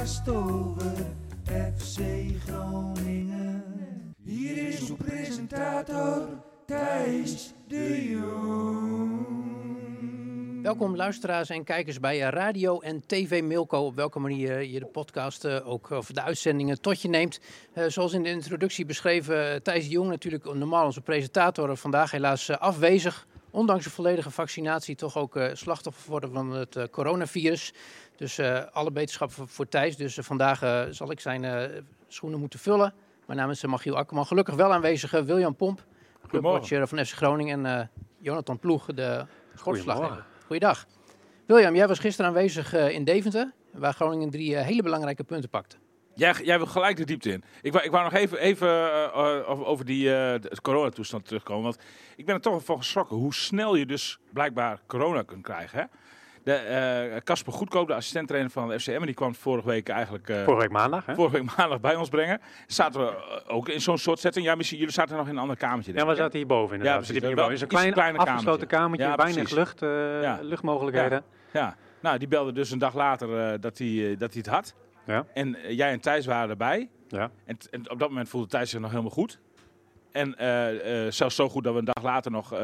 FC Groningen. Hier is uw presentator Thijs de Jong. Welkom luisteraars en kijkers bij Radio en TV Milko. Op welke manier je de podcast eh, ook of de uitzendingen tot je neemt. Eh, zoals in de introductie beschreven, eh, Thijs de Jong natuurlijk normaal onze presentator. Vandaag helaas afwezig. Ondanks de volledige vaccinatie toch ook slachtoffer worden van het coronavirus. Dus eh, alle beterschap voor, voor Thijs. Dus eh, vandaag eh, zal ik zijn schoenen moeten vullen. Mijn naam is Magiel Akkerman. Gelukkig wel aanwezig eh, William Pomp, clubwatcher van FC Groningen. En Jonathan Ploeg, de sportverslaggever. Goeiedag. William, jij was gisteren aanwezig in Deventer, waar Groningen drie hele belangrijke punten pakte. Jij, jij wil gelijk de diepte in. Ik wou, ik wou nog even, even over, die uh, coronatoestand terugkomen. Want ik ben er toch van geschrokken hoe snel je dus blijkbaar corona kunt krijgen. Hè? De, eh, Casper Goedkoop, de assistenttrainer van de FCM, die kwam vorige week eigenlijk eh, Vorige week maandag, hè? vorige week maandag bij ons brengen. Zaten we eh, ook in zo'n soort setting. Ja, misschien jullie zaten nog in een ander kamertje. Ja, denk we ik, hè? zaten hierboven inderdaad. Ja, precies. We hierboven. Het is een klein kleiner afgesloten kamertje. Ja, weinig lucht, eh, Ja. luchtmogelijkheden. Ja, nou, die belde dus een dag later dat hij dat hij het had. Ja. En jij en Thijs waren erbij. Ja. En, op dat moment voelde Thijs zich nog helemaal goed. En zelfs zo goed dat we een dag later nog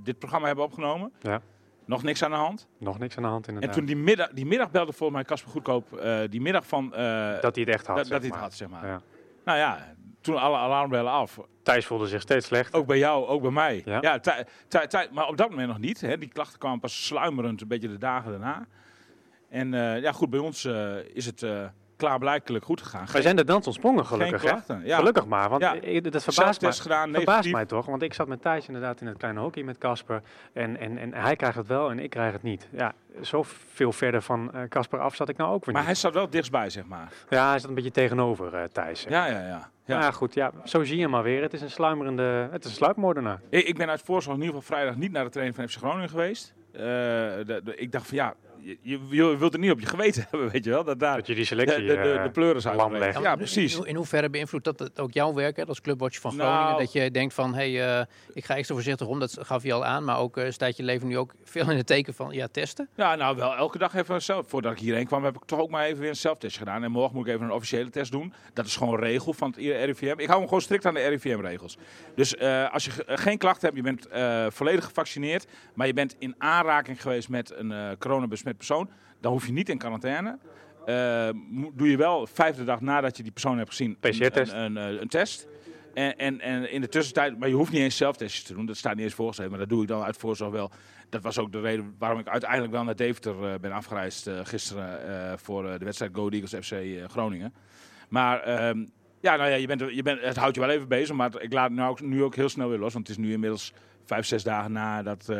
dit programma hebben opgenomen. Ja. Nog niks aan de hand. Nog niks aan de hand En inderdaad. toen die middag, die middag belde volgens mij Casper Goedkoop, eh, die middag van... eh, dat hij het echt had, dat, hij het had, zeg maar. Ja. Nou ja, toen alle alarmbellen af. Thijs voelde zich steeds slechter. Ook bij jou, ook bij mij. Ja. Thij- Thij- maar op dat moment nog niet. Hè. Die klachten kwamen pas sluimerend een beetje de dagen daarna. En eh, ja, goed, bij ons is het klaarblijkelijk goed gegaan. Wij zijn de dans ontsprongen gelukkig, geen hè? klachten. Ja. Gelukkig maar, want Ja. dat verbaast mij. Gedaan, verbaast mij toch, want ik zat met Thijs inderdaad in het kleine hockey met Casper. En, en, en hij krijgt het wel en ik krijg het niet. Ja, zo veel verder van eh, Casper af zat ik nou ook weer Maar niet. hij zat wel dichtstbij, zeg maar. Ja, hij zat een beetje tegenover eh, Thijs. Ja, ja, ja. Ja. goed, ja, zo zie je maar weer. Het is een sluimerende, het is een sluipmoordenaar. Ik, ik ben uit voorzorg in ieder geval vrijdag niet naar de training van FC Groningen geweest. Eh, de- de- ik dacht van ja, je, je, je wilt het niet op je geweten hebben, weet je wel. Dat daar Dat je die de, selectie de, de, eh, de pleuris legt. Ja, precies. In, in hoeverre beïnvloedt dat het ook jouw werk hè, als clubwatcher van Nou- Groningen? Dat je denkt van, hé, hey, eh, ik ga extra voorzichtig om, dat gaf je al aan. Maar ook eh, staat je leven nu ook veel in het teken van, ja, testen. Ja, nou wel elke dag even zelf. Voordat ik hierheen kwam heb ik toch ook maar even weer een zelftest gedaan. En morgen moet ik even een officiële test doen. Dat is gewoon een regel van het RIVM. Ik hou me gewoon strikt aan de RIVM-regels. Dus eh, als je ge- geen klachten hebt, je bent eh, volledig gevaccineerd, maar je bent in aanraking geweest met een eh persoon, dan hoef je niet in quarantaine. Eh, doe je wel vijfde dag nadat je die persoon hebt gezien een- PCR-test. Een, een, eh, een test. En, en, en in de tussentijd, maar je hoeft niet eens zelftestjes te doen, dat staat niet eens voorgeschreven, maar dat doe ik dan uit voorzorg wel. Dat was ook de reden waarom ik uiteindelijk wel naar Deventer eh, ben afgereisd gisteren voor de wedstrijd Go Eagles FC Groningen. Maar ehm, ja, nou ja, je bent, je bent, het houdt je wel even bezig, maar ik laat het nou ook, nu ook heel snel weer los, want het is nu inmiddels vijf, zes dagen nadat,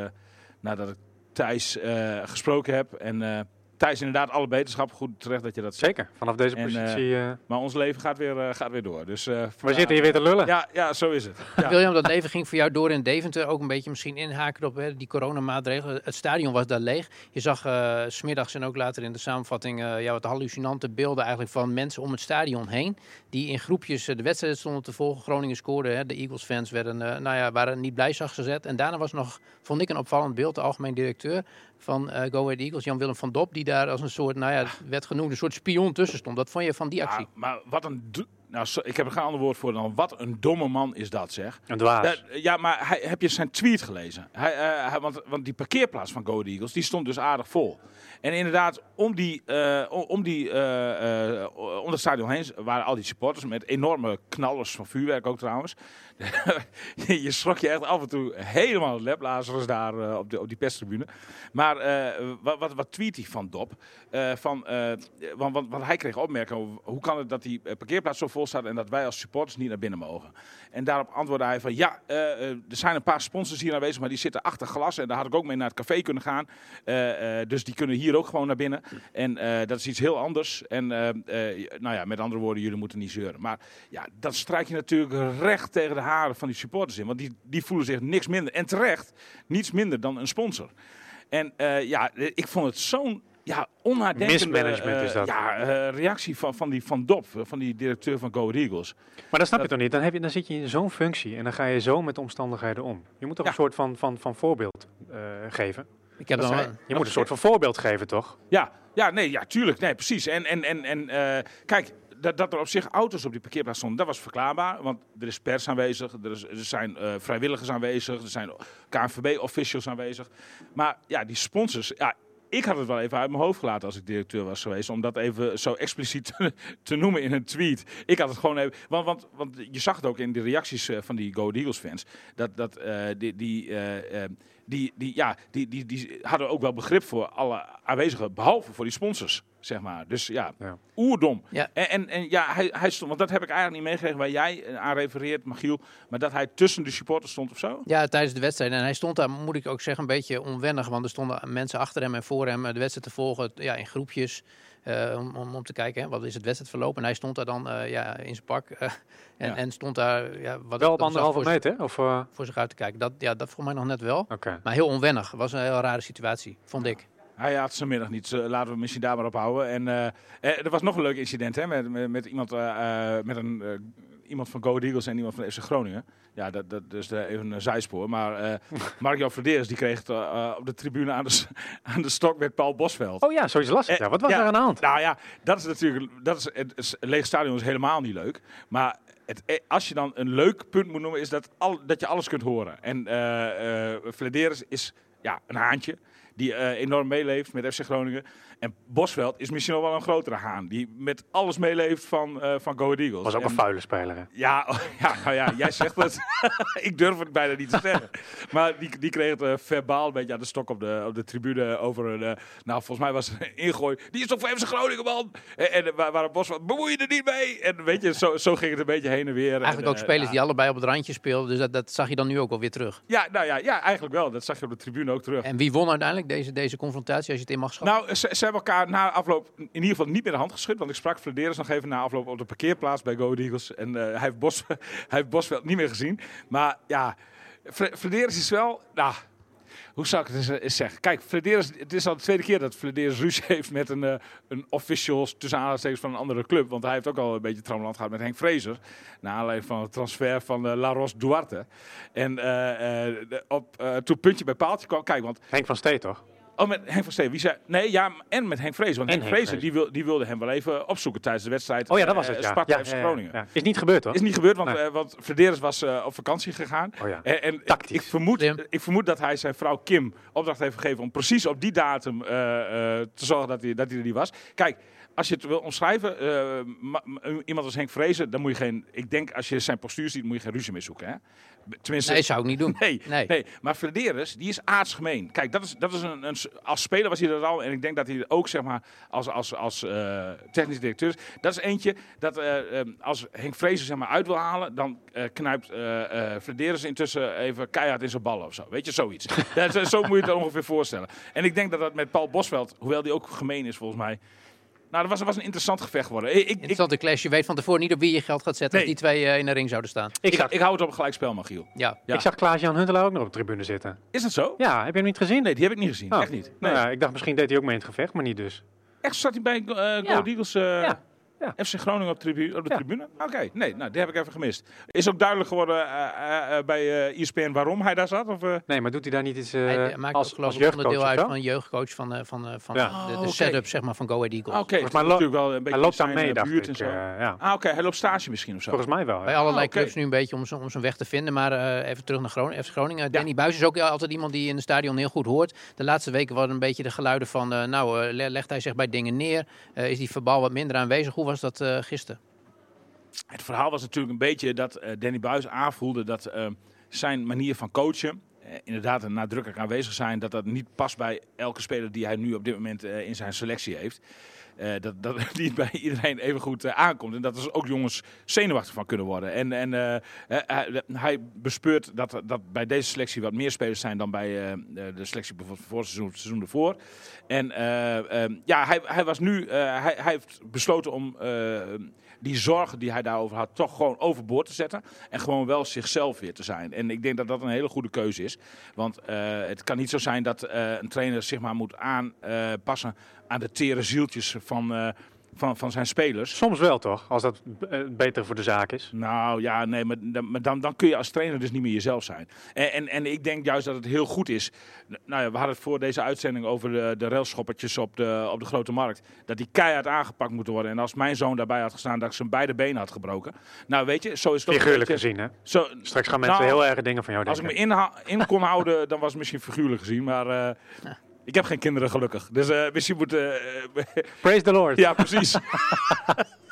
nadat ik Thijs eh, gesproken heb. En eh, Thijs inderdaad alle beterschap, goed terecht dat je dat zegt. Zeker, vanaf deze En, eh, positie. eh, Maar ons leven gaat weer, eh, gaat weer door. Dus, eh, we zitten hier weer te lullen. Ja, ja, zo is het. Ja. William, dat leven ging voor jou door in Deventer. Ook een beetje misschien inhaken op hè, die coronamaatregelen. Het stadion was daar leeg. Je zag eh, s smiddags en ook later in de samenvatting eh, ja, wat hallucinante beelden eigenlijk van mensen om het stadion heen. Die in groepjes de wedstrijd stonden te volgen. Groningen scoorde. Hè. De Eagles-fans werden, eh, nou ja, waren niet blij zag gezet. En daarna was nog, vond ik, een opvallend beeld. De algemeen directeur van eh Go Ahead Eagles, Jan-Willem van Dop. Die daar als een soort, nou ja, werd genoemd, een soort spion tussen stond. Wat vond je van die actie? Ja, maar wat een, nou, ik heb er geen ander woord voor dan wat een domme man is dat, zeg. Een dwaas. Ja, ja, maar hij, heb je zijn tweet gelezen? Hij, eh, hij- want, want die parkeerplaats van Go Eagles, die stond dus aardig vol. En inderdaad, om, die, eh, om, die, eh, om dat stadion heen waren al die supporters met enorme knallers van vuurwerk ook trouwens. je schrok je echt af en toe helemaal het leplazers daar op, de, op die perstribune. Maar wat, wat, wat tweet hij van Dop? Van, want, want, want hij kreeg opmerkingen hoe kan het dat die parkeerplaats zo vol staat en dat wij als supporters niet naar binnen mogen. En daarop antwoordde hij van ja, eh, eh, er zijn een paar sponsors hier aanwezig, maar die zitten achter glas. En daar had ik ook mee naar het café kunnen gaan. Eh, dus die kunnen hier ook gewoon naar binnen. En dat is iets heel anders. En nou ja, met andere woorden, jullie moeten niet zeuren. Maar ja, dat strijk je natuurlijk recht tegen de haren van die supporters in. Want die, die voelen zich niks minder. En terecht, niets minder dan een sponsor. En ja, ik vond het zo'n ja, onnadenkende Mismanagement is dat. Ja, eh, reactie van, van, die, van Dop, van die directeur van Go Eagles. Maar dat snap je toch niet? Dan, heb je, dan zit je in zo'n functie en dan ga je zo met omstandigheden om. Je moet toch Ja. een soort van, van, van voorbeeld eh, geven? Ik heb dan, zei- Je moet een soort van voorbeeld geven, toch? Ja, ja, nee, ja, tuurlijk. Nee, precies. En, en, en, en eh, kijk, dat, dat er op zich auto's op die parkeerplaats stonden, dat was verklaarbaar. Want er is pers aanwezig, er, is, er zijn eh, vrijwilligers aanwezig, er zijn KNVB-officials aanwezig. Maar ja, die sponsors, ja, ik had het wel even uit mijn hoofd gelaten als ik directeur was geweest. Om dat even zo expliciet te, noemen in een tweet. Ik had het gewoon even. Want, want, want je zag het ook in de reacties eh, van die Go Eagles fans. Dat, dat eh, die, die, eh, die, die, ja, die, die, die hadden ook wel begrip voor alle aanwezigen. Behalve voor die sponsors, zeg maar. Dus ja, Ja. oerdom. Ja. En, en, en ja, hij, hij stond. Want dat heb ik eigenlijk niet meegekregen waar jij eh, aan refereert, Michiel. Maar dat hij tussen de supporters stond of zo. Ja, tijdens de wedstrijd. En hij stond daar, moet ik ook zeggen, een beetje onwennig. Want er stonden mensen achter hem en voor hem eh, de wedstrijd te volgen ja, in groepjes. Eh, om, om, om te kijken, hè, wat is het wedstrijdverloop. En hij stond daar dan eh, ja, in zijn pak. eh, en, Ja. en stond daar ja, wat Wel op anderhalve meter, hè? Of, voor zich uit te kijken. Dat, ja, dat voor mij nog net wel. Maar heel onwennig. was een heel rare situatie, vond ik. Hij had zijn middag niet. Laten we misschien daar maar op houden. En er was nog een leuk incident hè, met, met, met iemand, met een, iemand van Go Eagles en iemand van FC Groningen. Ja, dat, dat is eh, even een zijspoor. Maar eh Mark-Jan Verderes die kreeg het eh, eh, op de tribune aan de, aan de stok met Paul Bosveld. Oh ja, zoiets lastig. Ja, wat was ja. er aan de hand? Nou ja, dat is natuurlijk. Dat is, het, leeg stadion is helemaal niet leuk. Maar het, als je dan een leuk punt moet noemen, is dat, al, dat je alles kunt horen. En Flederis is ja, een haantje die enorm meeleeft met FC Groningen. En Bosveld is misschien nog wel een grotere haan. Die met alles meeleeft van, eh van Go Ahead Eagles. Was ook een En- vuile speler, hè? ja, oh, ja, nou ja, jij zegt het. ik durf het bijna niet te zeggen. Maar die, die kreeg het eh, verbaal een beetje aan de stok op de, op de tribune over een... eh, nou, volgens mij was het een ingooi. Die is toch voor FC Groningen, man? En, en waar, waar Bos van, bemoei je er niet mee? En weet je, zo, zo ging het een beetje heen en weer. Eigenlijk En, ook spelers ja. die allebei op het randje speelden. Dus dat, dat zag je dan nu ook alweer terug. Ja, nou ja, ja, eigenlijk wel. Dat zag je op de tribune ook terug. En wie won uiteindelijk deze, deze confrontatie, als je het in mag schatten? Nou, ze, ze hebben elkaar na afloop in ieder geval niet meer de hand geschud. Want ik sprak Flederis nog even na afloop op de parkeerplaats bij Go Eagles. En eh, hij, heeft Bos, hij heeft Bosveld niet meer gezien. Maar ja, Flederis is wel... Nou, hoe zou ik het eens, eh, zeggen? Kijk, Flederis, het is al de tweede keer dat Flederis ruzie heeft met een, eh, een official tussen aanhalingstekens van een andere club. Want hij heeft ook al een beetje trammeland gehad met Henk Vrezer. Naar aanleiding van het transfer van eh, La Ros Duarte. En eh, eh, op, eh, toen puntje bij paaltje kwam... Kijk, want Henk van Stee, toch? Oh, met Henk van Steen. Wie zei... Nee, ja, en met Henk Vrees. Want En Henk die, wil, die wilde hem wel even opzoeken tijdens de wedstrijd. Oh ja, dat was eh, het, ja. Sparta ja, FC ja, ja, Groningen. ja. Is niet gebeurd, hoor. Is niet gebeurd, want, Nee. eh, want Verderes was eh, op vakantie gegaan. Oh ja. En, en Tactisch. Ik, vermoed, ik vermoed dat hij zijn vrouw Kim opdracht heeft gegeven om precies op die datum eh, eh, te zorgen dat hij, dat hij er niet was. Kijk, als je het wil omschrijven, eh, ma- ma- iemand als Henk Vrezen, dan moet je geen... Ik denk, als je zijn postuur ziet, moet je geen ruzie mee zoeken. Hè? Tenminste, nee, zou ik niet doen. Nee, Nee. nee. maar Flederis, die is aardsgemeen. Kijk, dat is, dat is een, een, als speler was hij dat al. En ik denk dat hij ook, zeg maar, als, als, als eh, technisch directeur is. Dat is eentje dat eh, als Henk Vrezen zeg maar uit wil halen, dan knijpt Flederis intussen even keihard in zijn ballen of zo. Weet je, zoiets. dat, zo moet je het ongeveer voorstellen. En ik denk dat dat met Paul Bosveld, hoewel die ook gemeen is volgens mij. Nou, dat was, dat was een interessant gevecht geworden. Ik, ik, ik, Interessante clash. Je weet van tevoren niet op wie je geld gaat zetten Nee. als die twee eh, in de ring zouden staan. Ik ik, zag, ik hou het op een gelijkspel, Magiel. Ja. Ja. ik zag Klaas-Jan Huntelaar ook nog op de tribune zitten. Is dat zo? Ja, heb je hem niet gezien? Nee, die heb ik niet gezien. Oh. Echt niet. Nee. Nou ja, ik dacht misschien deed hij ook mee in het gevecht, maar niet dus. Echt zat hij bij eh Go Ahead Eagles? eh, Ja. Ja. FC Groningen op, tribu op de Ja. tribune? Oké, nee, nou, die heb ik even gemist. Is ook duidelijk geworden eh, eh, eh, bij eh ESPN waarom hij daar zat? Of, eh? Nee, maar doet hij daar niet iets eh, Hij maakt als, ook geloof als ik onderdeel jeugdcoach? uit van jeugdcoach van, eh, van, eh, van Ja. de, de Oh, setup zeg maar, van Go Ahead Eagles. Oké, Volgens het mij is lo- natuurlijk wel een beetje Hij loopt daar mee, buurt ik. en zo. ja. Ah, oké, hij loopt stage misschien of zo. Volgens mij wel. Bij allerlei oké. clubs nu een beetje om, zo- om zijn weg te vinden. Maar eh, even terug naar Groningen. FC Groningen. Danny Buis is ook altijd iemand die in het stadion heel goed hoort. De laatste weken waren een beetje de geluiden van... eh, nou, eh, le- legt hij zich bij dingen neer? Eh, is die verbal wat minder aanwezig? Hoe was dat eh, gisteren? Het verhaal was natuurlijk een beetje dat eh, Danny Buis aanvoelde dat eh, zijn manier van coachen, inderdaad nadrukkelijk aanwezig zijn, dat dat niet past bij elke speler die hij nu op dit moment in zijn selectie heeft. Eh, dat, dat niet bij iedereen even goed eh, aankomt. En dat er ook jongens zenuwachtig van kunnen worden. En, en eh, hij, hij bespeurt dat, dat bij deze selectie wat meer spelers zijn dan bij de selectie bijvoorbeeld voor het seizoen, seizoen ervoor. En eh, eh, ja, hij, hij was nu, hij, hij heeft besloten om die zorgen die hij daarover had, toch gewoon overboord te zetten. En gewoon wel zichzelf weer te zijn. En ik denk dat dat een hele goede keuze is. Want het kan niet zo zijn dat een trainer zich maar moet aanpassen aan de tere zieltjes van, eh, van, van zijn spelers. Soms wel toch, als dat eh, beter voor de zaak is. Nou ja, nee, maar, dan- maar dan, dan kun je als trainer dus niet meer jezelf zijn. En, en, en ik denk juist dat het heel goed is. Nou ja, we hadden het voor deze uitzending over de, de railschoppertjes op de, op de grote markt. Dat die keihard aangepakt moeten worden. En als mijn zoon daarbij had gestaan, dat ik zijn beide benen had gebroken. Nou weet je, zo is het Figuurlijk beetje- gezien, hè? Zo, Straks gaan mensen Nou, heel erg dingen van jou Als ik denken. me in kon houden, dan was het misschien figuurlijk gezien. Maar eh, ik heb geen kinderen gelukkig. Dus eh, misschien moet... eh, Praise the Lord. ja, precies.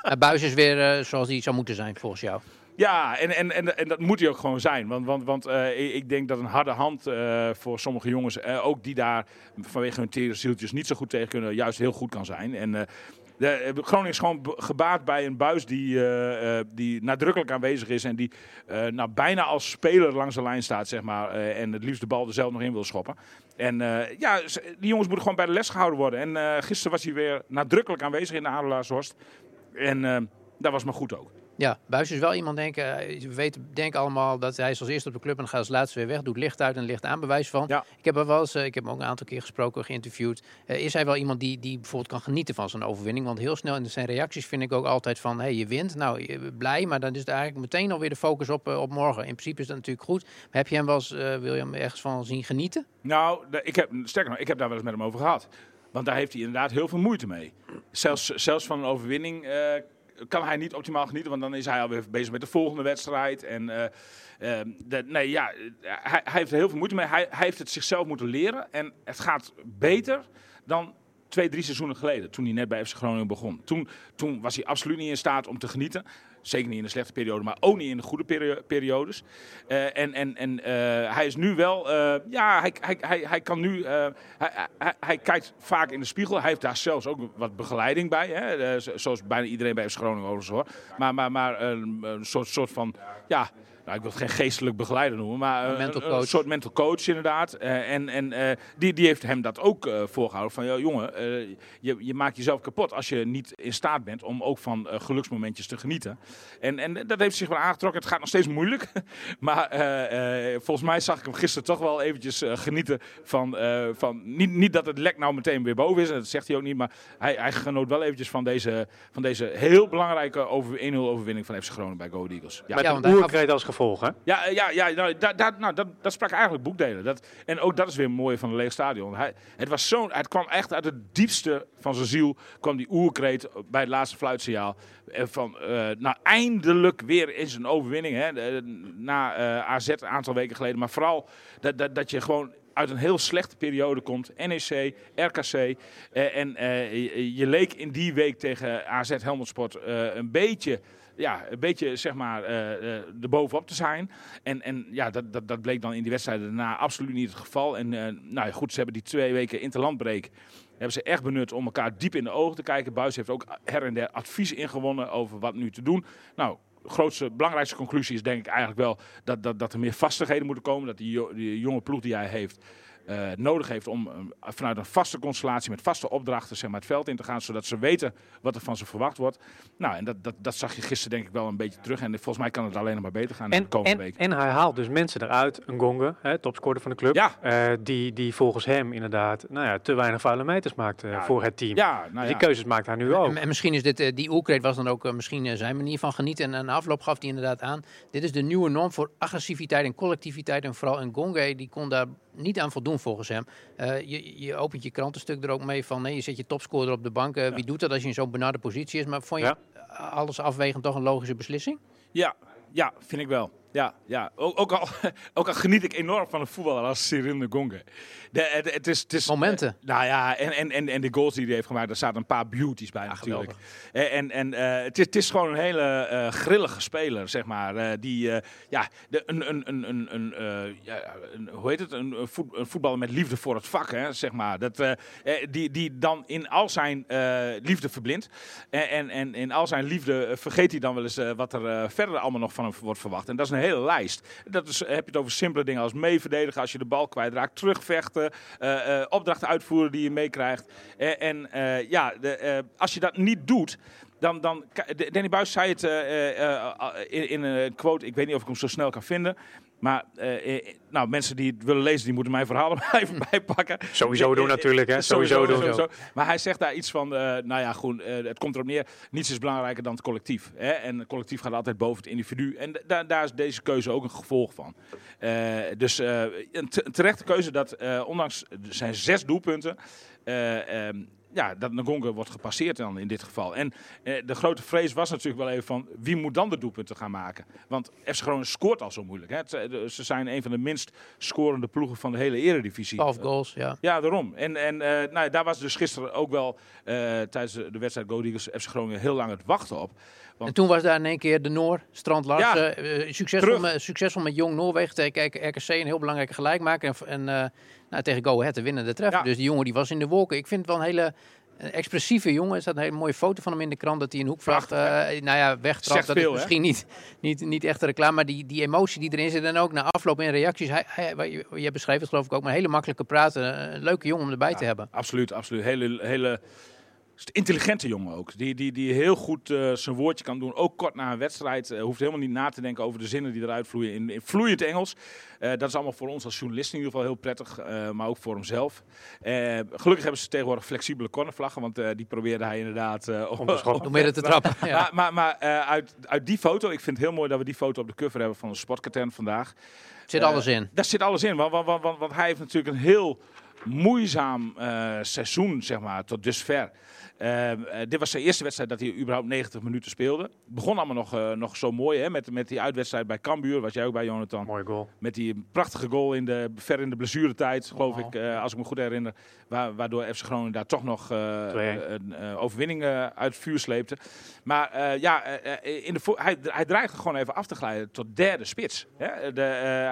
Uh, Buis is weer eh, zoals hij zou moeten zijn volgens jou. Ja, en, en, en, en dat moet hij ook gewoon zijn. Want, want, want eh, ik- ik denk dat een harde hand eh, voor sommige jongens, eh, ook die daar vanwege hun tere zieltjes niet zo goed tegen kunnen, juist heel goed kan zijn. En eh, de, Groningen is gewoon gebaat bij een buis die, eh, eh, die nadrukkelijk aanwezig is en die eh, nou, bijna als speler langs de lijn staat, zeg maar. eh, en het liefst de bal er zelf nog in wil schoppen. En eh, ja, die jongens moeten gewoon bij de les gehouden worden. En eh, gisteren was hij weer nadrukkelijk aanwezig in de Adelaarshorst. En eh, dat was maar goed ook. Ja, Buis is wel iemand, denken, eh, we weten, denken allemaal dat hij is als eerste op de club en dan gaat als laatste weer weg. Doet licht uit en licht aan bewijs van. Ja. Ik heb er wel eens, eh, ik heb hem ook een aantal keer gesproken, geïnterviewd. Eh, is hij wel iemand die, die bijvoorbeeld kan genieten van zijn overwinning? Want heel snel in zijn reacties vind ik ook altijd van, hey, je wint, nou, blij, maar dan is het eigenlijk meteen alweer de focus op, op morgen. In principe is dat natuurlijk goed. Maar heb je hem wel eens, eh, wil je hem ergens van zien genieten? Nou, ik heb, sterker nog, ik heb daar wel eens met hem over gehad. Want daar heeft hij inderdaad heel veel moeite mee. Zelfs, zelfs van een overwinning kan hij niet optimaal genieten, want dan is hij alweer bezig met de volgende wedstrijd. En, eh, eh, de- nee, ja, hij, hij heeft er heel veel moeite mee. Hij, hij heeft het zichzelf moeten leren en het gaat beter dan twee, drie seizoenen geleden, toen hij net bij FC Groningen begon. Toen, toen was hij absoluut niet in staat om te genieten. Zeker niet in de slechte periode, maar ook niet in de goede perio- periodes. Eh, en en, en eh, hij is nu wel, eh, ja, hij, hij, hij, hij kan nu, hij, hij, hij kijkt vaak in de spiegel. Hij heeft daar zelfs ook wat begeleiding bij, hè? zo- zoals bijna iedereen bij FC Groningen overigens hoor. Maar, maar, maar een, een soort, soort van, ja, nou, ik wil het geen geestelijk begeleider noemen, maar Een eh, mental een, coach. een soort mental coach inderdaad. Eh, en en eh, die, die heeft hem dat ook eh, voorgehouden. Van, ja, jongen, eh, je, je maakt jezelf kapot als je niet in staat bent om ook van geluksmomentjes te genieten. En, en dat heeft zich wel aangetrokken. Het gaat nog steeds moeilijk. Maar eh, eh, volgens mij zag ik hem gisteren toch wel eventjes genieten van... eh, van niet, niet dat het lek nou meteen weer boven is, en dat zegt hij ook niet. Maar hij, hij genoot wel eventjes van deze, van deze heel belangrijke over, 1-0 overwinning van FC Groningen bij Go Eagles. Ja. Met Ja, een want hij als gevolg, hè? Ja, eh, ja, ja nou, dat, dat, nou, dat, sprak eigenlijk boekdelen. Dat, en ook dat is weer een mooie van een leeg stadion. Hij, het, was zo, het kwam echt uit het diepste van zijn ziel. kwam die oerkreet bij het laatste fluitsignaal. Van, eh, nou, eindelijk weer in zijn overwinning. Hè, na eh, AZ een aantal weken geleden. Maar vooral dat, dat, dat je gewoon uit een heel slechte periode komt. NEC, RKC. eh, en eh, je leek in die week tegen AZ Helmond Sport eh, een beetje ja, een beetje zeg maar eh eh, erbovenop te zijn. En, en ja, dat, dat, dat bleek dan in die wedstrijden daarna absoluut niet het geval. En eh, nou goed, ze hebben die twee weken interlandbreek hebben ze echt benut om elkaar diep in de ogen te kijken. Buis heeft ook her en der advies ingewonnen over wat nu te doen. Nou, grootste, belangrijkste conclusie is denk ik eigenlijk wel dat, dat, dat er meer vastigheden moeten komen. Dat die, die jonge ploeg die hij heeft eh, nodig heeft om eh, vanuit een vaste constellatie met vaste opdrachten zeg maar, het veld in te gaan, zodat ze weten wat er van ze verwacht wordt. Nou, en dat, dat, dat zag je gisteren denk ik wel een beetje terug. En volgens mij kan het alleen nog maar beter gaan in de En, komende en, week. en hij haalt dus mensen eruit, een Gonge, hè, topscorer van de club, Ja. eh, die, die volgens hem inderdaad nou ja, te weinig vuile meters maakt Ja, voor het team. Ja, nou Dus ja. Die keuzes maakt hij nu ook. En, en misschien is dit, die oerkreet was dan ook misschien zijn manier van genieten. En een afloop gaf hij inderdaad aan. Dit is de nieuwe norm voor agressiviteit en collectiviteit. En vooral een Gonge, die kon daar niet aan voldoen volgens hem. Eh, je, je opent je krantenstuk er ook mee van, nee, je zet je topscorer op de bank. Eh, Wie doet dat als je in zo'n benarde positie is? Maar vond je Ja. alles afwegend toch een logische beslissing? Ja, ja, vind ik wel. Ja, ja. Ook, ook, al, ook al geniet ik enorm van een voetballer als Cyril de Gonge. De, het, is, het is, Momenten. eh, nou ja, en, en, en, en de goals die hij heeft gemaakt, daar zaten een paar beauties bij Ja, natuurlijk. En, en, en eh, het, is, het is gewoon een hele eh, grillige speler, zeg maar. eh, die, eh, ja, de, een, een, een, een, een, eh, ja, een, hoe heet het? Een, voet- een voetballer met liefde voor het vak, hè, zeg maar. Dat, eh, eh, die, die dan in al zijn eh, liefde verblindt. En, en, en in al zijn liefde eh, vergeet hij dan wel eens eh, wat er eh, verder allemaal nog van hem wordt verwacht. En dat is een hele lijst. Dat is, heb je het over simpele dingen als meeverdedigen als je de bal kwijtraakt, terugvechten, eh, eh, opdrachten uitvoeren die je meekrijgt. Eh, en ja, de, als je dat niet doet, dan, dan Danny Buis zei het in een quote, ik weet niet of ik hem zo snel kan vinden. Maar eh, eh, nou, mensen die het willen lezen, die moeten mijn verhaal er maar even bij pakken. Sowieso doen natuurlijk, hè. Sowieso, doen. sowieso. Maar hij zegt daar iets van, eh, nou ja, goed, eh, het komt erop neer. Niets is belangrijker dan het collectief. Hè? En het collectief gaat altijd boven het individu. En daar- is deze keuze ook een gevolg van. Dus een een terechte keuze dat, ondanks zijn zes doelpunten, eh, ehm, ja, dat Ngonga wordt gepasseerd dan in dit geval. En eh, de grote vrees was natuurlijk wel even van wie moet dan de doelpunten gaan maken. Want FC Groningen scoort al zo moeilijk. Hè? Het, eh, ze zijn een van de minst scorende ploegen van de hele eredivisie. 12 goals, ja. Ja, daarom. En, en eh, nou, ja, daar was dus gisteren ook wel eh, tijdens de wedstrijd Go Eagles FC Groningen heel lang het wachten op. En toen was daar in één keer de Noor, Strand Larsen, eh, succesvol, met, succesvol met Jong Noorwegen tegen RKC. Een heel belangrijke gelijkmaker. En, en nou, tegen Go Ahead de winnende treffer. Ja. Dus die jongen die was in de wolken. Ik vind het wel een hele expressieve jongen. Er staat een hele mooie foto van hem in de krant dat hij een hoekvlag, Prachtig, eh nou ja, wegtrapt. Dat is hè? misschien niet, niet, niet echt reclame, maar die, die emotie die erin zit. En ook na afloop in reacties. Hij, hij, je beschreef het geloof ik ook, maar een hele makkelijke praten. Een leuke jongen om erbij te hebben. Absoluut, absoluut. Hele, hele intelligente jongen ook. Die, die, die heel goed eh, zijn woordje kan doen. Ook kort na een wedstrijd. eh, hoeft helemaal niet na te denken over de zinnen die eruit vloeien in, in vloeiend Engels. Eh, dat is allemaal voor ons als journalisten in ieder geval heel prettig. maar ook voor hemzelf. Gelukkig hebben ze tegenwoordig flexibele cornervlaggen. Want die probeerde hij inderdaad Onbeschoft. Om midden te trappen. Ja. Maar, maar, maar uit, uit die foto, ik vind het heel mooi dat we die foto op de cover hebben van de sportkatern vandaag. Zit alles in. Daar zit alles in, want, want, want, want, want hij heeft natuurlijk een heel moeizaam eh, seizoen, zeg maar, tot dusver. Eh, dit was zijn eerste wedstrijd dat hij überhaupt 90 minuten speelde. Het begon allemaal nog, nog zo mooi, hè, met, met die uitwedstrijd bij Cambuur. Was jij ook bij, Jonathan? Mooie goal. Met die prachtige goal in de, ver in de blessuretijd, geloof Oh. ik, als ik me goed herinner. Wa- waardoor FC Groningen daar toch nog 2-1. een overwinning uit het vuur sleepte. Maar ja, in de hij, hij dreigde gewoon even af te glijden tot derde spits. Hè? De,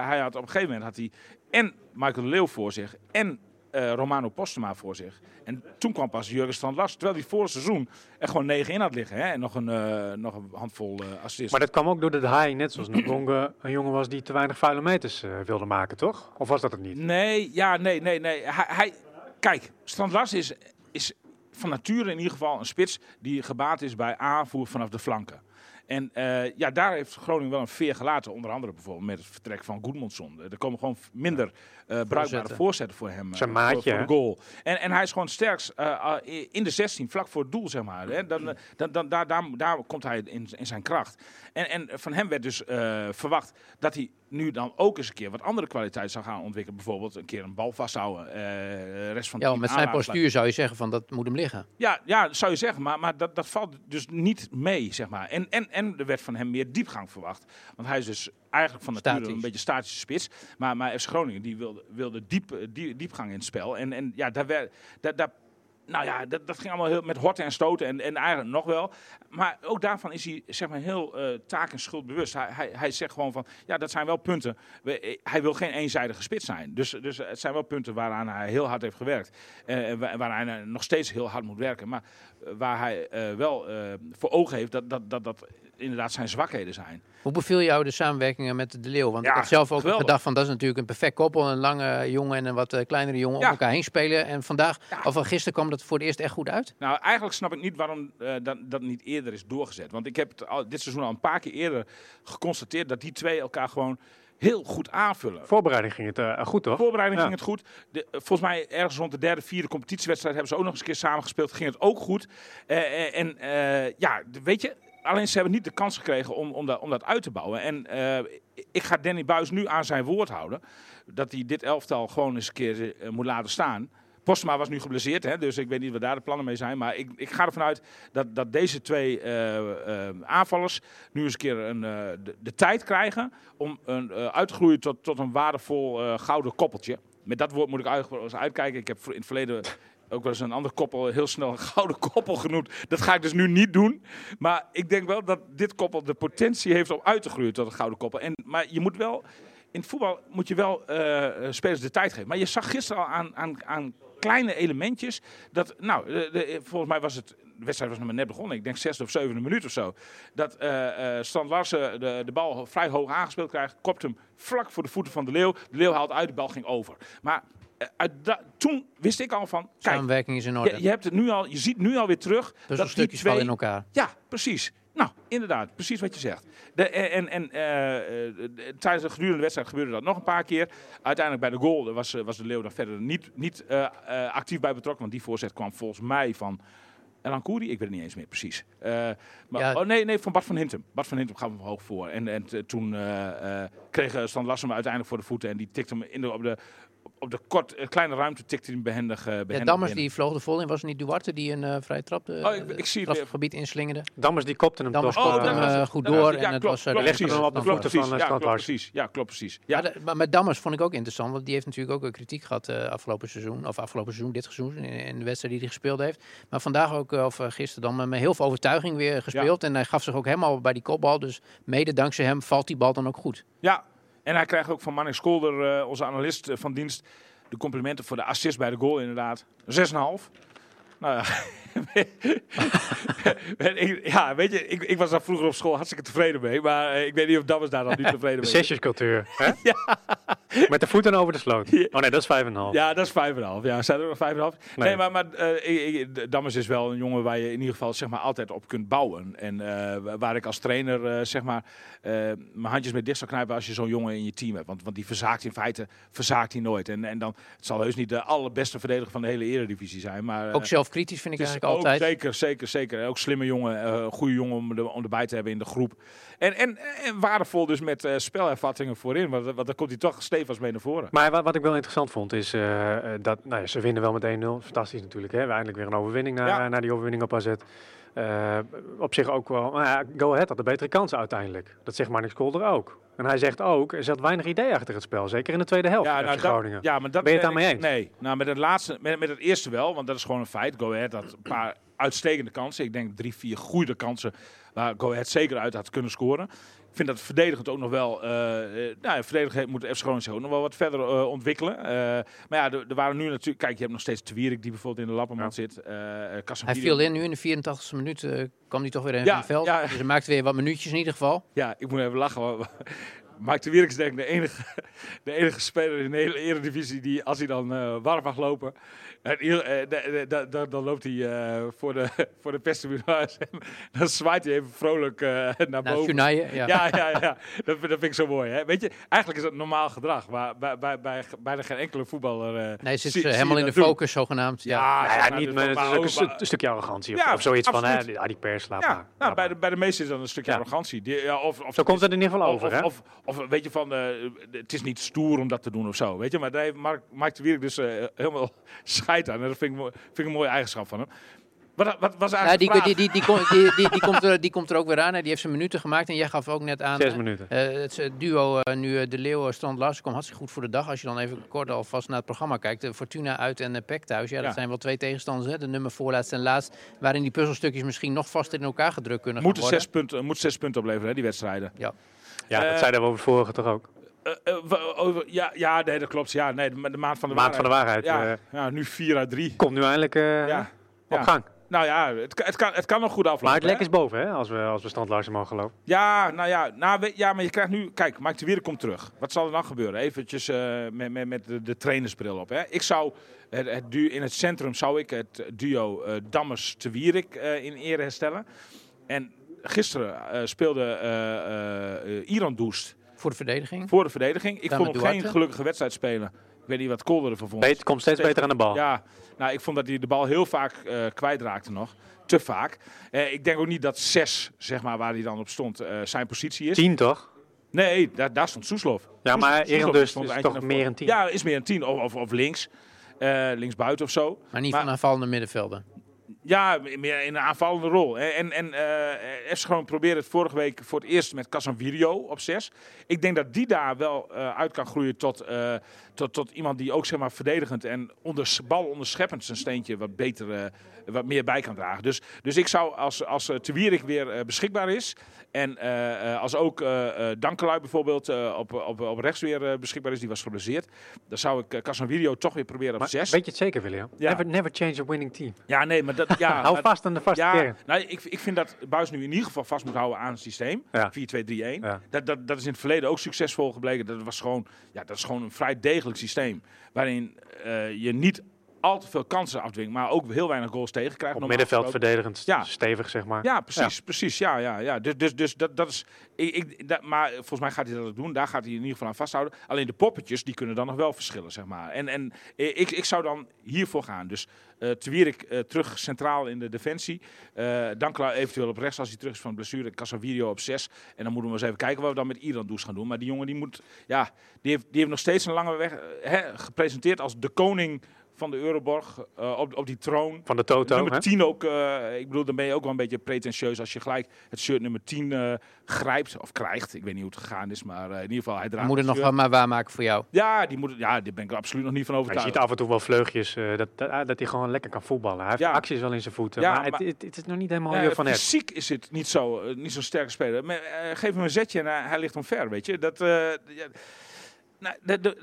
hij had op een gegeven moment had hij en Michael de Leeuw voor zich en eh, Romano Postema voor zich. En toen kwam pas Jurgen Strand Lars, terwijl hij voor het seizoen er gewoon negen in had liggen. Hè? En nog een, eh, nog een handvol assists. Maar dat kwam ook doordat hij, net zoals Ngonga, een jongen was die te weinig vuile meters wilde maken, toch? Of was dat het niet? Nee, ja, nee, nee, nee. Hij, hij, kijk, Strand Lars is, is van nature in ieder geval een spits die gebaat is bij aanvoer vanaf de flanken. En eh, ja, daar heeft Groningen wel een veer gelaten. Onder andere bijvoorbeeld met het vertrek van Goedmondsson. Er komen gewoon minder eh, bruikbare voorzetten voor hem. eh, Zijn voor- maatje, Voor, de goal. En, en hij is gewoon sterkst eh, eh, in de 16, vlak voor het doel, zeg maar. Hè. Dan, eh, dan, dan, daar, daar, daar komt hij in, in zijn kracht. En, en van hem werd dus eh, verwacht dat hij nu dan ook eens een keer wat andere kwaliteit zou gaan ontwikkelen. Bijvoorbeeld een keer een bal vasthouden. eh rest van Ja, met zijn postuur zou je zeggen van dat moet hem liggen. ja, ja, dat zou je zeggen, maar, maar dat, dat valt dus niet mee, zeg maar. En, en, en er werd van hem meer diepgang verwacht. Want hij is dus eigenlijk van nature een beetje statische spits. Maar, maar FC Groningen die wilde, wilde diep, eh, die, diepgang in het spel. En, en ja, daar werd, daar, daar, nou ja, dat, dat ging allemaal heel, met horten en stoten en, en eigenlijk nog wel. Maar ook daarvan is hij zeg maar, heel eh, taak- en schuldbewust. Hij, hij, hij zegt gewoon van, ja, dat zijn wel punten. We- eh, hij wil geen eenzijdige spits zijn. Dus, dus het zijn wel punten waaraan hij heel hard heeft gewerkt. En wa- waaraan hij nog steeds heel hard moet werken. Maar waar hij wel voor ogen heeft dat, dat, dat, dat inderdaad zijn zwakheden zijn. Hoe beviel jou de samenwerkingen met de Leeuw? Want Ja, ik had zelf ook geweldig. gedacht van dat is natuurlijk een perfect koppel. Een lange jongen en een wat eh, kleinere jongen Ja. op elkaar heen spelen. En vandaag, Ja. of van gisteren kwam dat voor het eerst echt goed uit. Nou, eigenlijk snap ik niet waarom eh, dat, dat niet eerder is doorgezet. Want ik heb het al, dit seizoen al een paar keer eerder geconstateerd dat die twee elkaar gewoon heel goed aanvullen. Voorbereiding ging het eh, goed, toch? Voorbereiding Ja. ging het goed. De, eh, volgens mij ergens rond de derde, vierde competitiewedstrijd hebben ze ook nog eens een keer samengespeeld. Ging het ook goed. Eh, eh, en eh, ja, de- weet je, alleen ze hebben niet de kans gekregen om, om, dat, om dat uit te bouwen. En eh, ik ga Danny Buis nu aan zijn woord houden. Dat hij dit elftal gewoon eens een keer eh, moet laten staan. Postma was nu geblesseerd, hè, dus ik weet niet wat daar de plannen mee zijn. Maar ik, ik ga ervan uit dat, dat deze twee eh, aanvallers nu eens een keer een, de, de tijd krijgen om een, uit te groeien tot, tot een waardevol gouden koppeltje. Met dat woord moet ik eens uitkijken. Ik heb in het verleden ook wel eens een ander koppel heel snel een gouden koppel genoemd. Dat ga ik dus nu niet doen. Maar ik denk wel dat dit koppel de potentie heeft om uit te groeien tot een gouden koppel. En, maar je moet wel, in het voetbal moet je wel eh, spelers de tijd geven. Maar je zag gisteren al aan, aan, aan kleine elementjes dat, nou, de, volgens mij was het, de wedstrijd was nog maar net begonnen. Ik denk zesde of zevende minuut of zo. Dat eh eh Strand Larsen de, de bal vrij hoog aangespeeld krijgt. Kopt hem vlak voor de voeten van de Leeuw. De Leeuw haalt uit, de bal ging over. Maar eh, uit da- toen wist ik al van, kijk, Samenwerking is in orde. je, je, hebt het nu al, je ziet nu alweer terug. dat die Puzzelstukjes twee, vallen in elkaar. Ja, precies. Nou, inderdaad, precies wat je zegt. De, en en eh, eh, de- tijdens de gedurende wedstrijd gebeurde dat nog een paar keer. Uiteindelijk bij de goal was, eh, was de Leeuw dan verder niet, niet eh, eh, actief bij betrokken. Want die voorzet kwam volgens mij van Elan Koeri. Ik weet het niet eens meer precies. Eh, maar, Ja. oh, nee, nee, van Bart van Hintem. Bart van Hintem gaf hem hoog voor. En, en toen eh, eh, kreeg eh, Stan Lassen hem uiteindelijk voor de voeten. En die tikte hem in de, op de... Op de kort, eh, kleine ruimte tikte hij hem behendig, eh behendig Ja, Dammers binnen. die vloog er vol in. Was het niet Duarte die een eh vrije trap de, Oh, ik- ik zie het weer. gebied inslingerde? Dammers die kopte hem Dammers toch. kopte eh, hem, eh, goed door en het klopt, was, eh, klopt, legde precies. hem op de Klopt, van, precies. eh, Ja, klopt, precies. Ja, klopt precies. Ja, Ja. de- maar met Dammers vond ik ook interessant, want die heeft natuurlijk ook eh, kritiek gehad eh, afgelopen seizoen, of afgelopen seizoen, dit seizoen, in, in de wedstrijd die hij gespeeld heeft. Maar vandaag ook, eh, of eh, gisteren dan, met heel veel overtuiging weer gespeeld. En hij gaf zich ook helemaal bij die kopbal, dus mede dankzij hem valt die bal dan ook goed. Ja, en hij krijgt ook van Manning Skolder, eh, onze analist eh, van dienst, de complimenten voor de assist bij de goal inderdaad. 6,5. Nou ja. Ik- ja, weet je, ik, ik was daar vroeger op school hartstikke tevreden mee. Maar eh, ik weet niet of Dammers daar dan nu tevreden De mee is. zesjescultuur. hè? Met de voeten over de sloot. Oh nee, dat is vijf en een half. Ja, dat is 5,5. Ja, zijn er nog 5,5? Nee, Nee. maar, maar eh, Dammers is wel een jongen waar je in ieder geval zeg maar, altijd op kunt bouwen. En eh, waar ik als trainer zeg maar, eh, mijn handjes mee dicht zou knijpen als je zo'n jongen in je team hebt. Want, want die verzaakt in feite verzaakt hij nooit. En, en dan, het zal heus niet de allerbeste verdediger van de hele eredivisie zijn. Maar, Ook zelfkritisch vind ik is eigenlijk ook altijd. Zeker, zeker, zeker. Ook slimme jongen, eh goede jongen om, er- om erbij te hebben in de groep. En, en, en waardevol dus met eh, spelervattingen voorin. Want, want daar komt hij toch stevig mee naar voren. Maar wat, wat ik wel interessant vond is eh, dat nou ja, ze winnen wel met 1-0. Fantastisch natuurlijk. Hè? We eindelijk weer een overwinning na, Ja. na die overwinning op AZ. Eh, op zich ook wel. Nou ja, Go Ahead had de betere kansen uiteindelijk. Dat zegt Marnix Kolder ook. En hij zegt ook, er zat weinig idee achter het spel. Zeker in de tweede helft. Ja, nou, Groningen. ja, maar dat Ben je het daarmee eens? Nee, nou, met het laatste, met, met het eerste wel, want dat is gewoon een feit. Go Ahead had een paar uitstekende kansen. Ik denk drie, vier goede kansen waar Go Ahead zeker uit had kunnen scoren. Ik vind dat het verdedigend ook nog wel, eh eh, nou, ja, verdedigend moet Groningen zich ook nog wel wat verder eh, ontwikkelen. Eh, maar ja, er, waren nu natuurlijk, kijk, je hebt nog steeds Twierik die bijvoorbeeld in de lappenmand zit. eh Hij viel in nu in de 84e minuut, eh, kwam hij toch weer Ja, in het veld. ja. Dus hij maakte weer wat minuutjes in ieder geval. Ja, ik moet even lachen. Mike de Wierks is denk ik de enige, de enige speler in de hele eredivisie die als hij dan eh warm mag lopen, eh, de- de- de- de- dan loopt hij eh, voor de, voor de perstribune dan zwaait hij even vrolijk eh, naar Na boven. Junaye, ja. Ja, ja, ja. Dat, vind- dat vind ik zo mooi. Hè? Weet je, eigenlijk is dat normaal gedrag, maar bij, bij, bij bijna geen enkele voetballer. eh, Nee, zit helemaal in de focus zogenaamd. Ja. Niet, dus maar van- het is ook een, stukje arrogantie. Of, Ja, of zoiets van, hè, ja, die pers, laat Ja, maar. nou, Laat bij, maar. de, bij de meesten is dat een stukje Ja. arrogantie. Die, ja, of, of Zo komt het in ieder geval over, of, hè? Of, weet je van, eh, het is niet stoer om dat te doen of zo, weet je. Maar daar heeft Mark, de Wierik dus eh, helemaal scheid aan. En dat vind ik, vind ik een mooie eigenschap van hem. Wat, wat was eigenlijk die, de die, die, die, komt- die, die, die, komt er, die komt er ook weer aan. Hè. Die heeft zijn minuten gemaakt. En jij gaf ook net aan. Zes minuten. eh, het duo eh, nu eh, de Leeuw, Strand Larsen komt hartstikke goed voor de dag. Als je dan even kort alvast naar het programma kijkt. eh, Fortuna uit en uh, Peck thuis. Ja, dat Ja. zijn wel twee tegenstanders. Hè. De nummer voorlaatst en laatst. Waarin die puzzelstukjes misschien nog vaster in elkaar gedrukt kunnen gaan Moeten worden. zes punten, moet zes punten opleveren, hè, die wedstrijden. Ja, Eh, dat zeiden we over vorige toch ook. Eh, eh, over, ja, ja, nee, dat klopt. Ja, nee, de, de maand van de Maand van de waarheid. waarheid. Ja, eh, ja, nu 4 uit 3. komt nu eindelijk eh, Ja, op ja. gang. Nou ja, het, kan- het, kan, het kan nog goed aflopen. Maar het lek hè? is boven, hè, als we, als we stand luisteren mogen geloven. Ja, nou ja, nou, ja, maar je krijgt nu... Kijk, Mike de Wierik komt terug. Wat zal er dan gebeuren? Eventjes eh, met, met, met de, de trainersbril op. Hè. Ik zou, het, het du- in het centrum zou ik het duo eh Dammers-de Wierik eh, in ere herstellen. En gisteren eh, speelde eh, eh, Iran Doest Voor de verdediging. voor de verdediging. Ik vond hem geen gelukkige wedstrijd spelen. Ik weet niet wat Kolder ervan vond. Beter, komt steeds beter aan de bal. Ja, nou, ik vond dat hij de bal heel vaak eh kwijtraakte nog. Te vaak. Eh, ik denk ook niet dat zes, zeg maar, waar hij dan op stond, eh, zijn positie is. Tien toch? Nee, daar, daar stond Soeslof. Ja, Soeslof- maar Soeslof Eran dus stond is toch meer een tien? Ja, is meer een tien. Of, of, of links. Eh linksbuiten of zo. Maar niet Maar- van aanvallende middenvelden. Ja, meer in een aanvallende rol. En, en eh FC gewoon probeerde het vorige week voor het eerst met Casanvirio op 6. Ik denk dat die daar wel eh, uit kan groeien tot, eh, tot, tot iemand die ook zeg maar, verdedigend en onder, bal onderscheppend zijn steentje wat beter, eh, wat meer bij kan dragen. Dus, dus ik zou als, als uh, Wierik weer eh, beschikbaar is en eh, eh, als ook eh eh Dankelui bijvoorbeeld eh, op, op, op rechts weer eh, beschikbaar is, die was geblesseerd, dan zou ik Casanvirio toch weer proberen op Maar 6. weet je het zeker, William? Ja. Never, never change a winning team. Ja, nee, maar dat... Ja, Hou vast aan de vaste ja, kern. nou, ik, ik vind dat Buis nu in ieder geval vast moet houden aan het systeem. Ja. 4-2-3-1. Ja. Dat, dat, dat is in het verleden ook succesvol gebleken. Dat, was gewoon, ja, dat is gewoon een vrij degelijk systeem. Waarin eh, je niet al te veel kansen afdwingt, maar ook heel weinig goals tegenkrijgt. Op normaal middenveld verdedigend Ja. stevig, zeg maar. Ja, precies, precies. Ja, ja, ja. Dus, dus, dus dat, dat is. Ik, ik, dat, maar volgens mij gaat hij dat ook doen. Daar gaat hij in ieder geval aan vasthouden. Alleen de poppetjes, die kunnen dan nog wel verschillen, zeg maar. En, en ik, ik zou dan hiervoor gaan. Dus eh Twierik eh terug centraal in de defensie. Dankla eventueel op rechts als hij terug is van blessure. Casavirio op 6. En dan moeten we eens even kijken wat we dan met Iran Does gaan doen. Maar die jongen die moet. Ja, die heeft, die heeft nog steeds een lange weg. hè, gepresenteerd als de koning van de Euroborg. eh, op, op die troon. Van de Toto. Nummer hè? 10 ook, eh, ik bedoel, dan ben je ook wel een beetje pretentieus als je gelijk het shirt nummer 10 eh, grijpt of krijgt. Ik weet niet hoe het gegaan is, maar eh, in ieder geval hij draagt moeten het nog wel maar waarmaken voor jou. Ja, die moet, ja, daar ben ik er absoluut nog niet van Je overtuigd. ziet af en toe wel vleugjes eh, dat, dat, ah, dat hij gewoon lekker kan voetballen. Hij heeft Ja. acties wel in zijn voeten. Ja, maar, het, maar- het, het is nog niet helemaal heel van het. fysiek is het niet zo, niet zo'n sterke speler. Maar, eh, geef hem een zetje en hij, hij ligt omver, weet je. Dat, eh, ja, nou,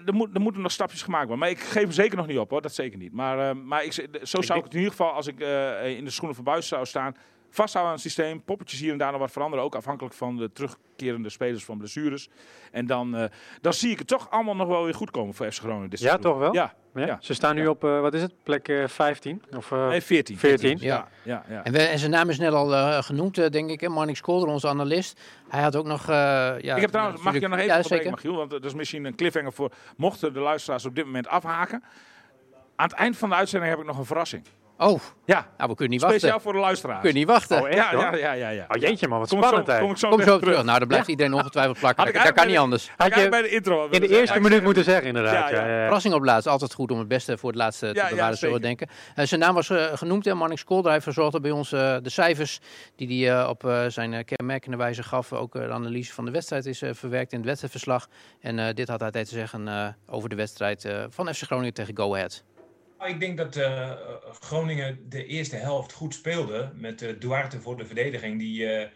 er- moet- moeten nog stapjes gemaakt worden. Maar ik geef hem zeker nog niet op, hoor. Dat zeker niet. Maar, eh, maar ik, zo zou denk- ik het in ieder geval, als ik eh, in de schoenen van Buis zou staan... Vasthouden aan het systeem, poppetjes hier en daar nog wat veranderen. Ook afhankelijk van de terugkerende spelers van blessures. En dan, eh, dan zie ik het toch allemaal nog wel weer goed komen voor FC Groningen. dit Ja, toch wel? Ja, Ja? ja. Ze staan nu Ja. op, eh, wat is het, plek eh, 15? Of, eh, nee, 14. 14. Ja, ja, ja. En, we, en zijn naam is net al eh, genoemd, eh, denk ik. hè, Marnix Kolder, onze analist. Hij had ook nog... eh, ja, ik heb trouwens, mag ik je nog even ja, zeker. Michiel? Want dat is misschien een cliffhanger voor mochten de luisteraars op dit moment afhaken. Aan het eind van de uitzending heb ik nog een verrassing. Oh, Ja, nou, we kunnen niet speciaal wachten. voor de luisteraars. We kunnen niet wachten. Oh, echt, ja, ja, ja, ja, ja. Oh jeetje man, wat Kom zo, spannend hè. kom ik zo, Kom zo terug. Nou, dan blijft iedereen ongetwijfeld plakken. Dat, kan niet anders. Had Had je bij de intro in de eerste minuut moeten zeggen inderdaad. Ja, Ja, ja. ja, ja. Verrassing op laatst. Altijd goed om het beste voor het laatste te bewaren, zullen we denken. Eh, zijn naam was eh, genoemd, hè, Marnix Kolder. Hij verzorgde bij ons eh, de cijfers die hij op zijn kenmerkende wijze gaf. Ook de analyse van de wedstrijd is verwerkt in het wedstrijdverslag. En dit had hij te zeggen eh, over de wedstrijd eh, van FC Groningen tegen Go Ahead. Nou, Ik denk dat eh, Groningen de eerste helft goed speelde. Met eh, Duarte voor de verdediging. Die eh,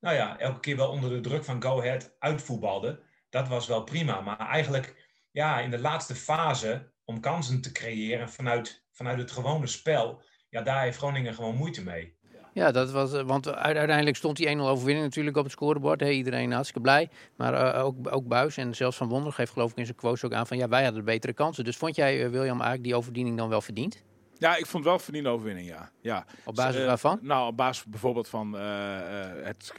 nou ja, elke keer wel onder de druk van Go Ahead uitvoetbalde. Dat was wel prima. Maar eigenlijk ja, in de laatste fase om kansen te creëren vanuit, vanuit het gewone spel. Ja, daar heeft Groningen gewoon moeite mee. Ja, dat was, eh, want uiteindelijk stond die 1-0 overwinning natuurlijk op het scorebord. Hey, iedereen hartstikke blij. Maar eh, ook, ook Buis en zelfs Van Wonder geeft geloof ik in zijn quotes ook aan van ja, wij hadden de betere kansen. Dus vond jij, eh, William, eigenlijk die overdiening dan wel verdiend? Ja, ik vond wel verdiende overwinning, ja. ja. Op basis waarvan? Nou, op basis bijvoorbeeld van het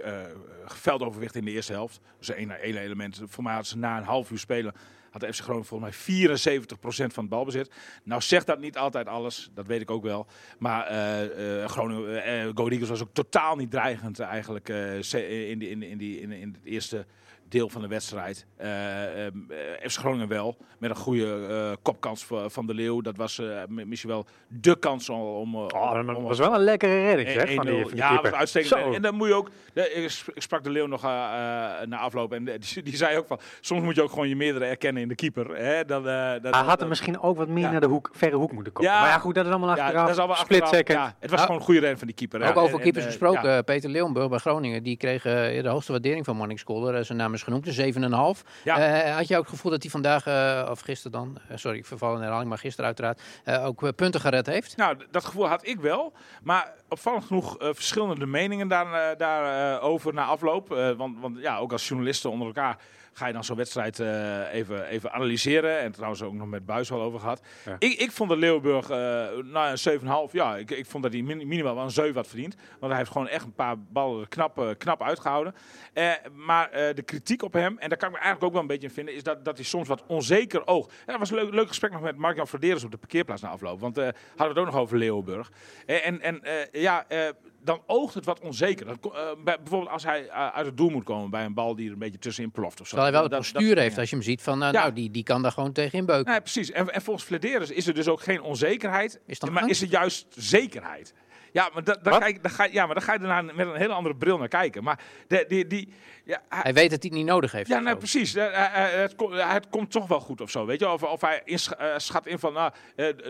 veldoverwicht in de eerste helft. Dus één één element. Voor mij hadden ze na een half uur spelen... had FC Groningen volgens mij 74% van het balbezit. Nou zegt dat niet altijd alles, dat weet ik ook wel. Maar eh eh Groningen, Eagles was ook totaal niet dreigend eigenlijk in, die, in, in, die, in, in het eerste deel van de wedstrijd. Eh, ehm, eh, FC Groningen wel, met een goede eh, kopkans van, de Leeuw. Dat was eh, misschien wel de kans om... om, Oh, dat om- was wel een lekkere redding zeg, van 1-0. die, van die ja, uitstekend. Zo. En dan moet je ook. Ik sp- ik sprak de Leeuw nog na afloop en die, die zei ook van. Soms moet je ook gewoon je meerdere erkennen in de keeper. Hè? Eh, dat, Hij dat- had hem misschien ook wat meer Ja. naar de hoek, verre hoek moeten komen. Ja. Maar ja goed, dat is allemaal ja, achteraf. dat is allemaal Split achteraf. second. Ja, het was Ja. gewoon een goede ren van die keeper. hè. Ook over En- keepers en, gesproken, ja. Peter Leeuwenburg bij Groningen, die kreeg de hoogste waardering van Kolder. Eh, zijn naam is genoemd, de 7,5. Ja. Eh, had je ook het gevoel dat hij vandaag, eh, of gisteren dan, eh, sorry, ik verval in herhaling, maar gisteren uiteraard, ook punten gered heeft? Nou, dat gevoel had ik wel. Maar opvallend genoeg verschillende meningen daarover daar, eh, over na afloop. Want, want ja, ook als journalisten onder elkaar ga je dan zo'n wedstrijd eh, even, even analyseren. En trouwens ook nog met Buis over gehad. Ja. Ik, ik vond dat Leeuwenburg, eh nou een 7,5, ja, ik, ik vond dat hij min- minimaal wel een 7 had verdiend. Want hij heeft gewoon echt een paar ballen knap, eh, knap uitgehouden. Eh, maar de kritiek op hem, en daar kan ik me eigenlijk ook wel een beetje in vinden, is dat, dat hij soms wat onzeker oogt. En dat was een leuk, leuk gesprek nog met Mark-Jan Verderes op de parkeerplaats na afloop. Want hadden we het ook nog over Leeuwenburg. En en ja, dan oogt het wat onzeker. Eh, bij- bijvoorbeeld als hij eh, uit het doel moet komen bij een bal die er een beetje tussenin ploft of zo. Terwijl hij wel dat- postuur dat- heeft als je hem ziet van, nou, Ja. nou die, die kan daar gewoon tegen inbeuken. Nee, precies. En, en volgens Flederis is er dus ook geen onzekerheid, Is maar angst? is er juist zekerheid. Ja, maar, da, ga je, dan ga, ja, maar dan ga je daarna met een hele andere bril naar kijken. Maar de, die, die, ja, hij- Hij weet dat hij het niet nodig heeft. ja, nou precies. Eh, eh, eh, het, ko- eh, het komt toch wel goed of zo, weet je. Of, of hij schat in van, nou,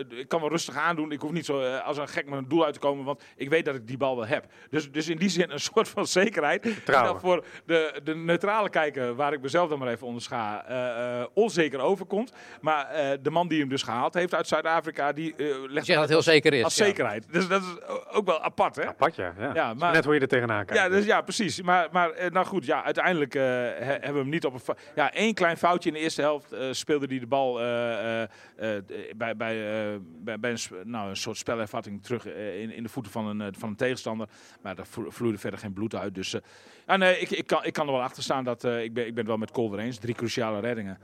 ik kan wel rustig aandoen. Ik hoef niet zo als een gek met een doel uit te komen, want ik weet dat ik die bal wel heb. Dus, dus in die zin een soort van zekerheid. Dat voor de, de neutrale kijker, waar ik mezelf dan maar even onder scha, eh, eh, onzeker overkomt. Maar eh, de man die hem dus gehaald heeft uit Zuid-Afrika, die Ik legt dat heel zeker is. als ja. zekerheid. Dus dat is ook wel apart, hè? Apart, ja. ja. Maar- Net hoe je er tegenaan kijkt. Ja, dus, ja, precies. Maar, maar nou goed, ja, uiteindelijk eh, he- hebben we hem niet op een... Ja, één klein foutje in de eerste helft eh, speelde hij de bal eh, bij, bij, bij, een, nou, een soort spelervatting terug in, in de voeten van een, van een tegenstander. Maar daar vlo- vloeide verder geen bloed uit. Dus nee, ik, ik, kan, ik kan er wel achter staan dat ik, ben, ik ben wel met Kolder eens. Drie cruciale reddingen. 7,5.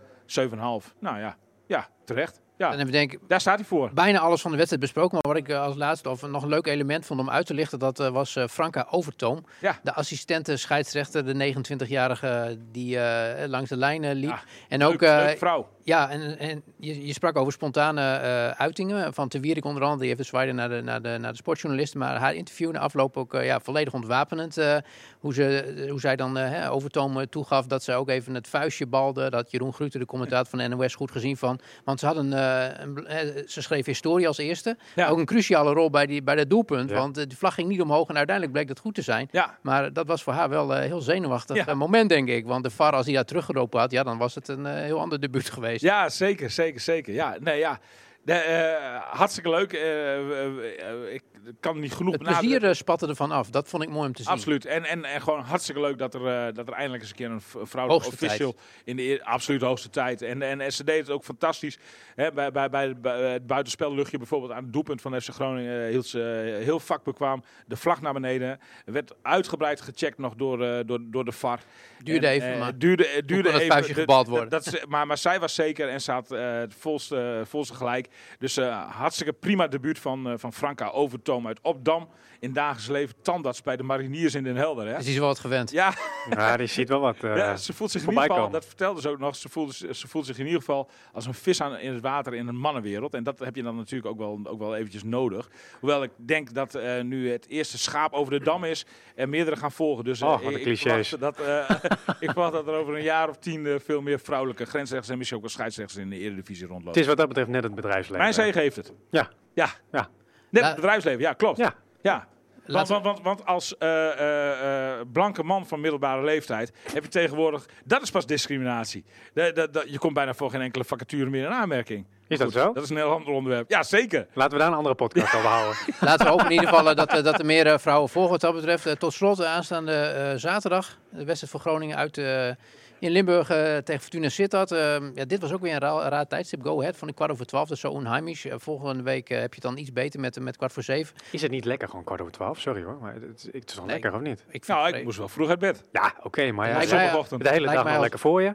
Nou ja, ja, terecht. Ja, En denken, daar staat hij voor. bijna alles van de wedstrijd besproken. Maar wat ik eh, als laatste, of nog een leuk element vond om uit te lichten, dat eh, was eh, Franka Overtoom. Ja. De assistente scheidsrechter, de 29-jarige die langs de lijn eh, liep. Ja, en ook, Leuk, leuke vrouw. Ja, en, en je, je sprak over spontane eh, uitingen van Te Wierik onder andere. Die heeft de naar de, naar, de, naar de sportjournalisten. Maar haar interview na afloop ook eh, ja, volledig ontwapenend. eh, hoe, ze, hoe zij dan hè, Overtoom toegaf dat ze ook even het vuistje balde. Dat Jeroen Gruter, de commentator van de NOS, goed gezien van. Want ze, hadden, een, ze schreef historie als eerste. Ja. Ook een cruciale rol bij, die, bij dat doelpunt. Ja. Want die vlag ging niet omhoog en uiteindelijk bleek dat goed te zijn. Ja, Maar dat was voor haar wel een heel zenuwachtig moment, denk ik. Want de VAR, als hij daar teruggeroepen had, ja, dan was het een heel ander debuut geweest. Ja, zeker, zeker, zeker. Ja, nee, ja. De, eh, hartstikke leuk. Eh, eh, ik kan niet genoeg Het plezier eh, spatte ervan af. Dat vond ik mooi om te zien. Absoluut. En, en, en gewoon hartstikke leuk dat er, eh, dat er eindelijk eens een keer een v- vrouwelijke Hoogste official in de eer- absoluut hoogste tijd. En, en, en ze deed het ook fantastisch. Hè, bij, bij, bij, bij het buitenspelluchtje bijvoorbeeld aan het doelpunt van FC Groningen eh, hield ze eh, heel vakbekwaam de vlag naar beneden. Werd uitgebreid gecheckt nog door, eh, door, door de VAR. Duurde En, even, eh, maar duurde, eh, duurde het even. vuistje gebald dat- worden? Dat, is- maar, maar zij was zeker en ze had eh, het volste, volste gelijk. Dus eh, hartstikke prima debuut van, eh, van Franka Overtoom uit Opdam. In dagelijks leven tandarts bij de mariniers in Den Helder. Hè? is hij wel wat gewend. Ja, Ja, die ziet wel wat. eh, ja, ze voelt zich in ieder geval, komen. dat vertelde ze ook nog, ze voelt, ze voelt zich in ieder geval als een vis aan, in het water in een mannenwereld. En dat heb je dan natuurlijk ook wel, ook wel eventjes nodig. Hoewel ik denk dat eh, nu het eerste schaap over de dam is, er meerdere gaan volgen. Dus eh, Oh, wat ik- een ik, verwacht dat, eh, ik verwacht dat er over een jaar of tien eh, veel meer vrouwelijke grensrechters en misschien ook wel scheidsrechters in de Eredivisie Het rondlopen. is wat dat betreft net het bedrijfsleven. Mijn zege heeft het. Ja. Ja. Ja. Net het bedrijfsleven, ja klopt. Ja. Ja. Want, want, want, want als eh, eh, eh, blanke man van middelbare leeftijd heb je tegenwoordig, dat is pas discriminatie. De, de, de- je komt bijna voor geen enkele vacature meer in aanmerking. Is dat zo? Dat is een heel ander onderwerp. Ja, zeker. Laten we daar een andere podcast over houden. Laten we hopen in ieder geval dat, dat er meer vrouwen volgen wat dat betreft. Tot slot, aanstaande eh, zaterdag, de wedstrijd voor Groningen uit in Limburg eh, tegen Fortuna Sittard. Eh, ja, dit was ook weer een raar, raar tijdstip. Go ahead, van de kwart over twaalf, dat is zo onheimisch. Eh, volgende week eh, heb je het dan iets beter met, met kwart voor zeven. Is het niet lekker gewoon kwart over twaalf? Sorry hoor, maar het, het is wel Nee. lekker of niet? Ik vind Nou, het ik moest wel vroeg uit bed. Ja, oké, maar ja, Lijkt de hele lijkt dag als- lekker voor je.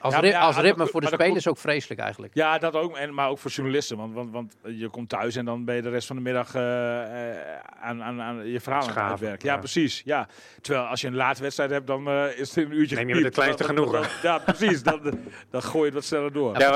Als, Ja, ja, ritme dat- voor de spelers ook vreselijk eigenlijk. Ja, dat ook. En, maar ook voor journalisten. Want, want, want je komt thuis en dan ben je de rest van de middag eh, eh, aan, aan, aan je verhaal aan het uitwerken. Ja, ja. precies. Ja. Terwijl als je een late wedstrijd hebt, dan eh, is het een uurtje Neem je met gepiept. kleinste Dan- genoegen. Ja, precies. Dan, dan gooi je het wat sneller door. Ja,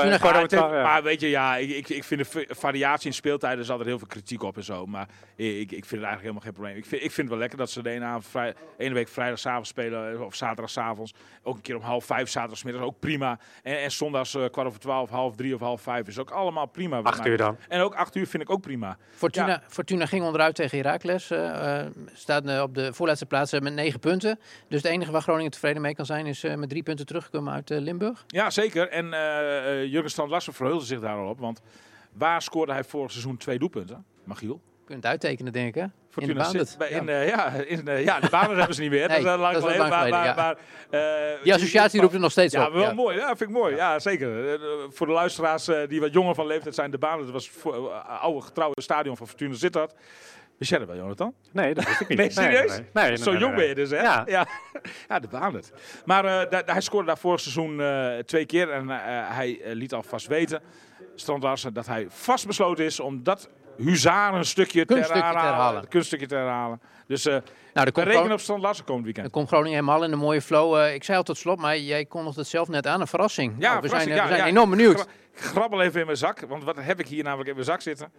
maar het weet je, ja, ik, ik, ik vind de va- variatie in speeltijden is altijd heel veel kritiek op en zo. Maar ik, ik vind het eigenlijk helemaal geen probleem. Ik vind, ik vind het wel lekker dat ze de ene, avond vrij, ene week vrijdagavond spelen of zaterdagavond. Ook een keer om half vijf, zaterdagmiddag ook prima. Prima. En, en zondags eh, kwart over twaalf, half drie of half vijf is ook allemaal prima. Acht mij. uur dan. En ook acht uur vind ik ook prima. Fortuna, Ja. Fortuna ging onderuit tegen Heracles. eh, eh, staat eh, op de voorlaatste plaats met negen punten. Dus het enige waar Groningen tevreden mee kan zijn is eh, met drie punten teruggekomen uit eh, Limburg. Ja, zeker. En Jurgen Strand Larsen verheugde zich daar al op. Want waar scoorde hij vorig seizoen twee doelpunten? Magiel? Kunt uittekenen, denk ik, hè? Fortuna in de zit bij, Ja. in, eh, ja, in, eh, ja, de banen hebben ze niet meer. Nee, dat is, lang dat geleden. lang Maar, maar, geleden, maar, eh, Die associatie roept er nog steeds Ja, op. wel ja. mooi. Ja, vind ik mooi. Ja, zeker. Voor de luisteraars eh, die wat jonger van leeftijd zijn, de banen. Dat was voor, oude getrouwe stadion van Fortuna Sittard. Wist jij dat wel, Jonathan? Nee, dat wist ik niet. Nee, serieus? Nee, nee, nee. Zo nee, jong nee, ben je dus, hè? Ja. ja. Ja, de baan het. Maar eh, da- hij scoorde daar vorig seizoen eh, twee keer. En eh, hij liet alvast weten, Strand Larsen, dat hij vastbesloten is om dat huzarenstukje te Kunststukje te herhalen. kunststukje te herhalen. Dus eh Nou, komt, Groningen, op Larsen komend er weekend. komt Groningen helemaal in een mooie flow. Eh, ik zei al tot slot, maar jij kondigde het zelf net aan. Een verrassing. Ja, Nou, we zijn, verrassing, eh, ja, we zijn ja. enorm benieuwd. Gra- Grabbel even in mijn zak, want wat heb ik hier namelijk in mijn zak zitten?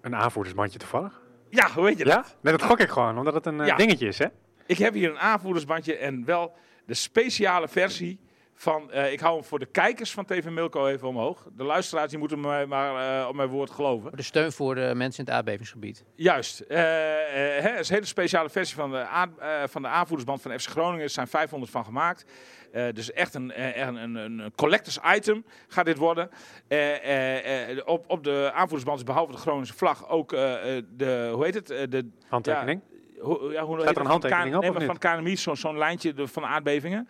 Een aanvoerdersbandje toevallig. Ja, hoe weet je dat? Ja? Nee, dat gok ik gewoon, omdat het een Ja. dingetje is, hè? Ik heb hier een aanvoerdersbandje en wel de speciale versie van... eh, ik hou hem voor de kijkers van TV Milko even omhoog. De luisteraars die moeten mij maar eh, op mijn woord geloven. De steun voor de mensen in het aardbevingsgebied. Juist. Eh, eh, hè, het is een hele speciale versie van de, eh, van de aanvoerdersband van FC Groningen. Er zijn 500 van gemaakt. Eh, dus echt een, eh, echt een, een, een collectors item gaat dit worden. Eh, eh, eh, op, op de aanvoerdersband is behalve de Groningse vlag ook eh, eh, de, hoe heet het? De, Handtekening. hoe, ja, hoe heet Staat er het? een handtekening Van op, nee, maar van KNMI, zo'n zo'n lijntje de, van aardbevingen.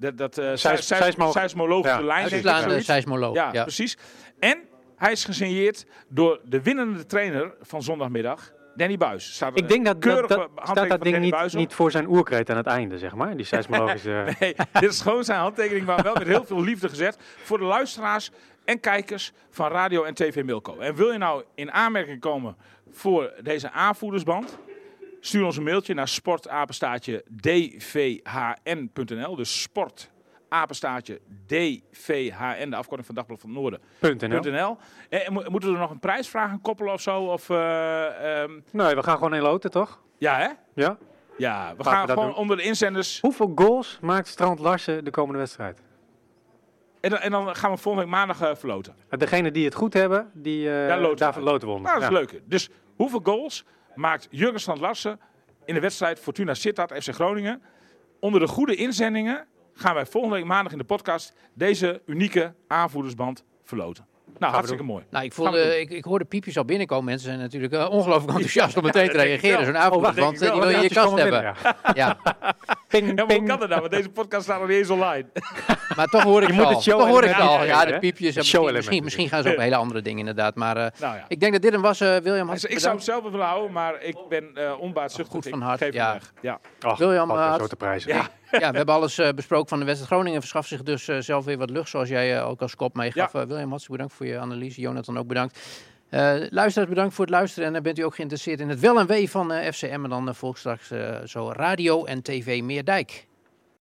Dat, dat uh, Seis- seismo- seismologische Ja. lijn. Uitslaande seismoloog. Ja, Ja, precies. En hij is gesigneerd door de winnende trainer van zondagmiddag, Danny Buis. Staat Ik denk dat, dat, dat staat dat van ding Danny niet, niet voor zijn oerkreet aan het einde, zeg maar. Die seismologische... Nee, dit is gewoon zijn handtekening, maar wel met heel veel liefde gezet. Voor de luisteraars en kijkers van Radio en TV Milko. En wil je nou in aanmerking komen voor deze aanvoerdersband? Stuur ons een mailtje naar sportapenstaatje dvhn.nl. Dus sportapenstaatje dvhn, de afkorting van Dagblad van het Noorden. NL. En mo- moeten we er nog een prijsvraag aan koppelen of zo? Of, eh, ehm, Nee, we gaan gewoon in loten, toch? ja, hè? Ja. Ja, we gaan gewoon doen. onder de inzenders. Hoeveel goals maakt Strand Larsen de komende wedstrijd? En dan, en dan gaan we volgende week maandag eh, verloten. Degene die het goed hebben, die eh Daar loten loten we onder. Nou, dat is Ja. leuk. Dus hoeveel goals maakt Jurgen Strand Larsen in de wedstrijd Fortuna Sittard FC Groningen? Onder de goede inzendingen gaan wij volgende week maandag in de podcast deze unieke aanvoerdersband verloten. Nou, hartstikke mooi. Nou, ik, voelde, ik, ik hoorde piepjes al binnenkomen. Mensen zijn natuurlijk eh, ongelooflijk enthousiast om meteen te reageren. Zo'n avond, Oh, want ik eh, die wil je in je Ja, kast hebben. gewoon Ja, Ping, Ja, maar hoe ping. kan dat nou? Want deze podcast staat nog niet eens online. maar toch hoor ik Je het moet al. Toch hoor ik het al. Ja, de piepjes. Misschien, misschien, misschien gaan ze over hele andere dingen inderdaad. Maar eh, Nou ja. ik denk dat dit hem was, eh, William. Dus ik zou het zelf wel willen houden, maar ik ben eh onbaatzuchtig. Goed Ik van hart, Geef ja. Ja. Ach, William, zo te prijzen. Ja. Ja, we hebben alles eh, besproken van de wedstrijd Groningen. Verschaft zich dus eh, zelf weer wat lucht, zoals jij eh, ook als kop meegaf. Eh, William, hartstikke bedankt voor je analyse. Jonathan ook bedankt. Luisteraars, bedankt voor het luisteren. En bent u ook geïnteresseerd in het wel en wee van FCM. En dan volgt straks zo radio en tv Meerdijk.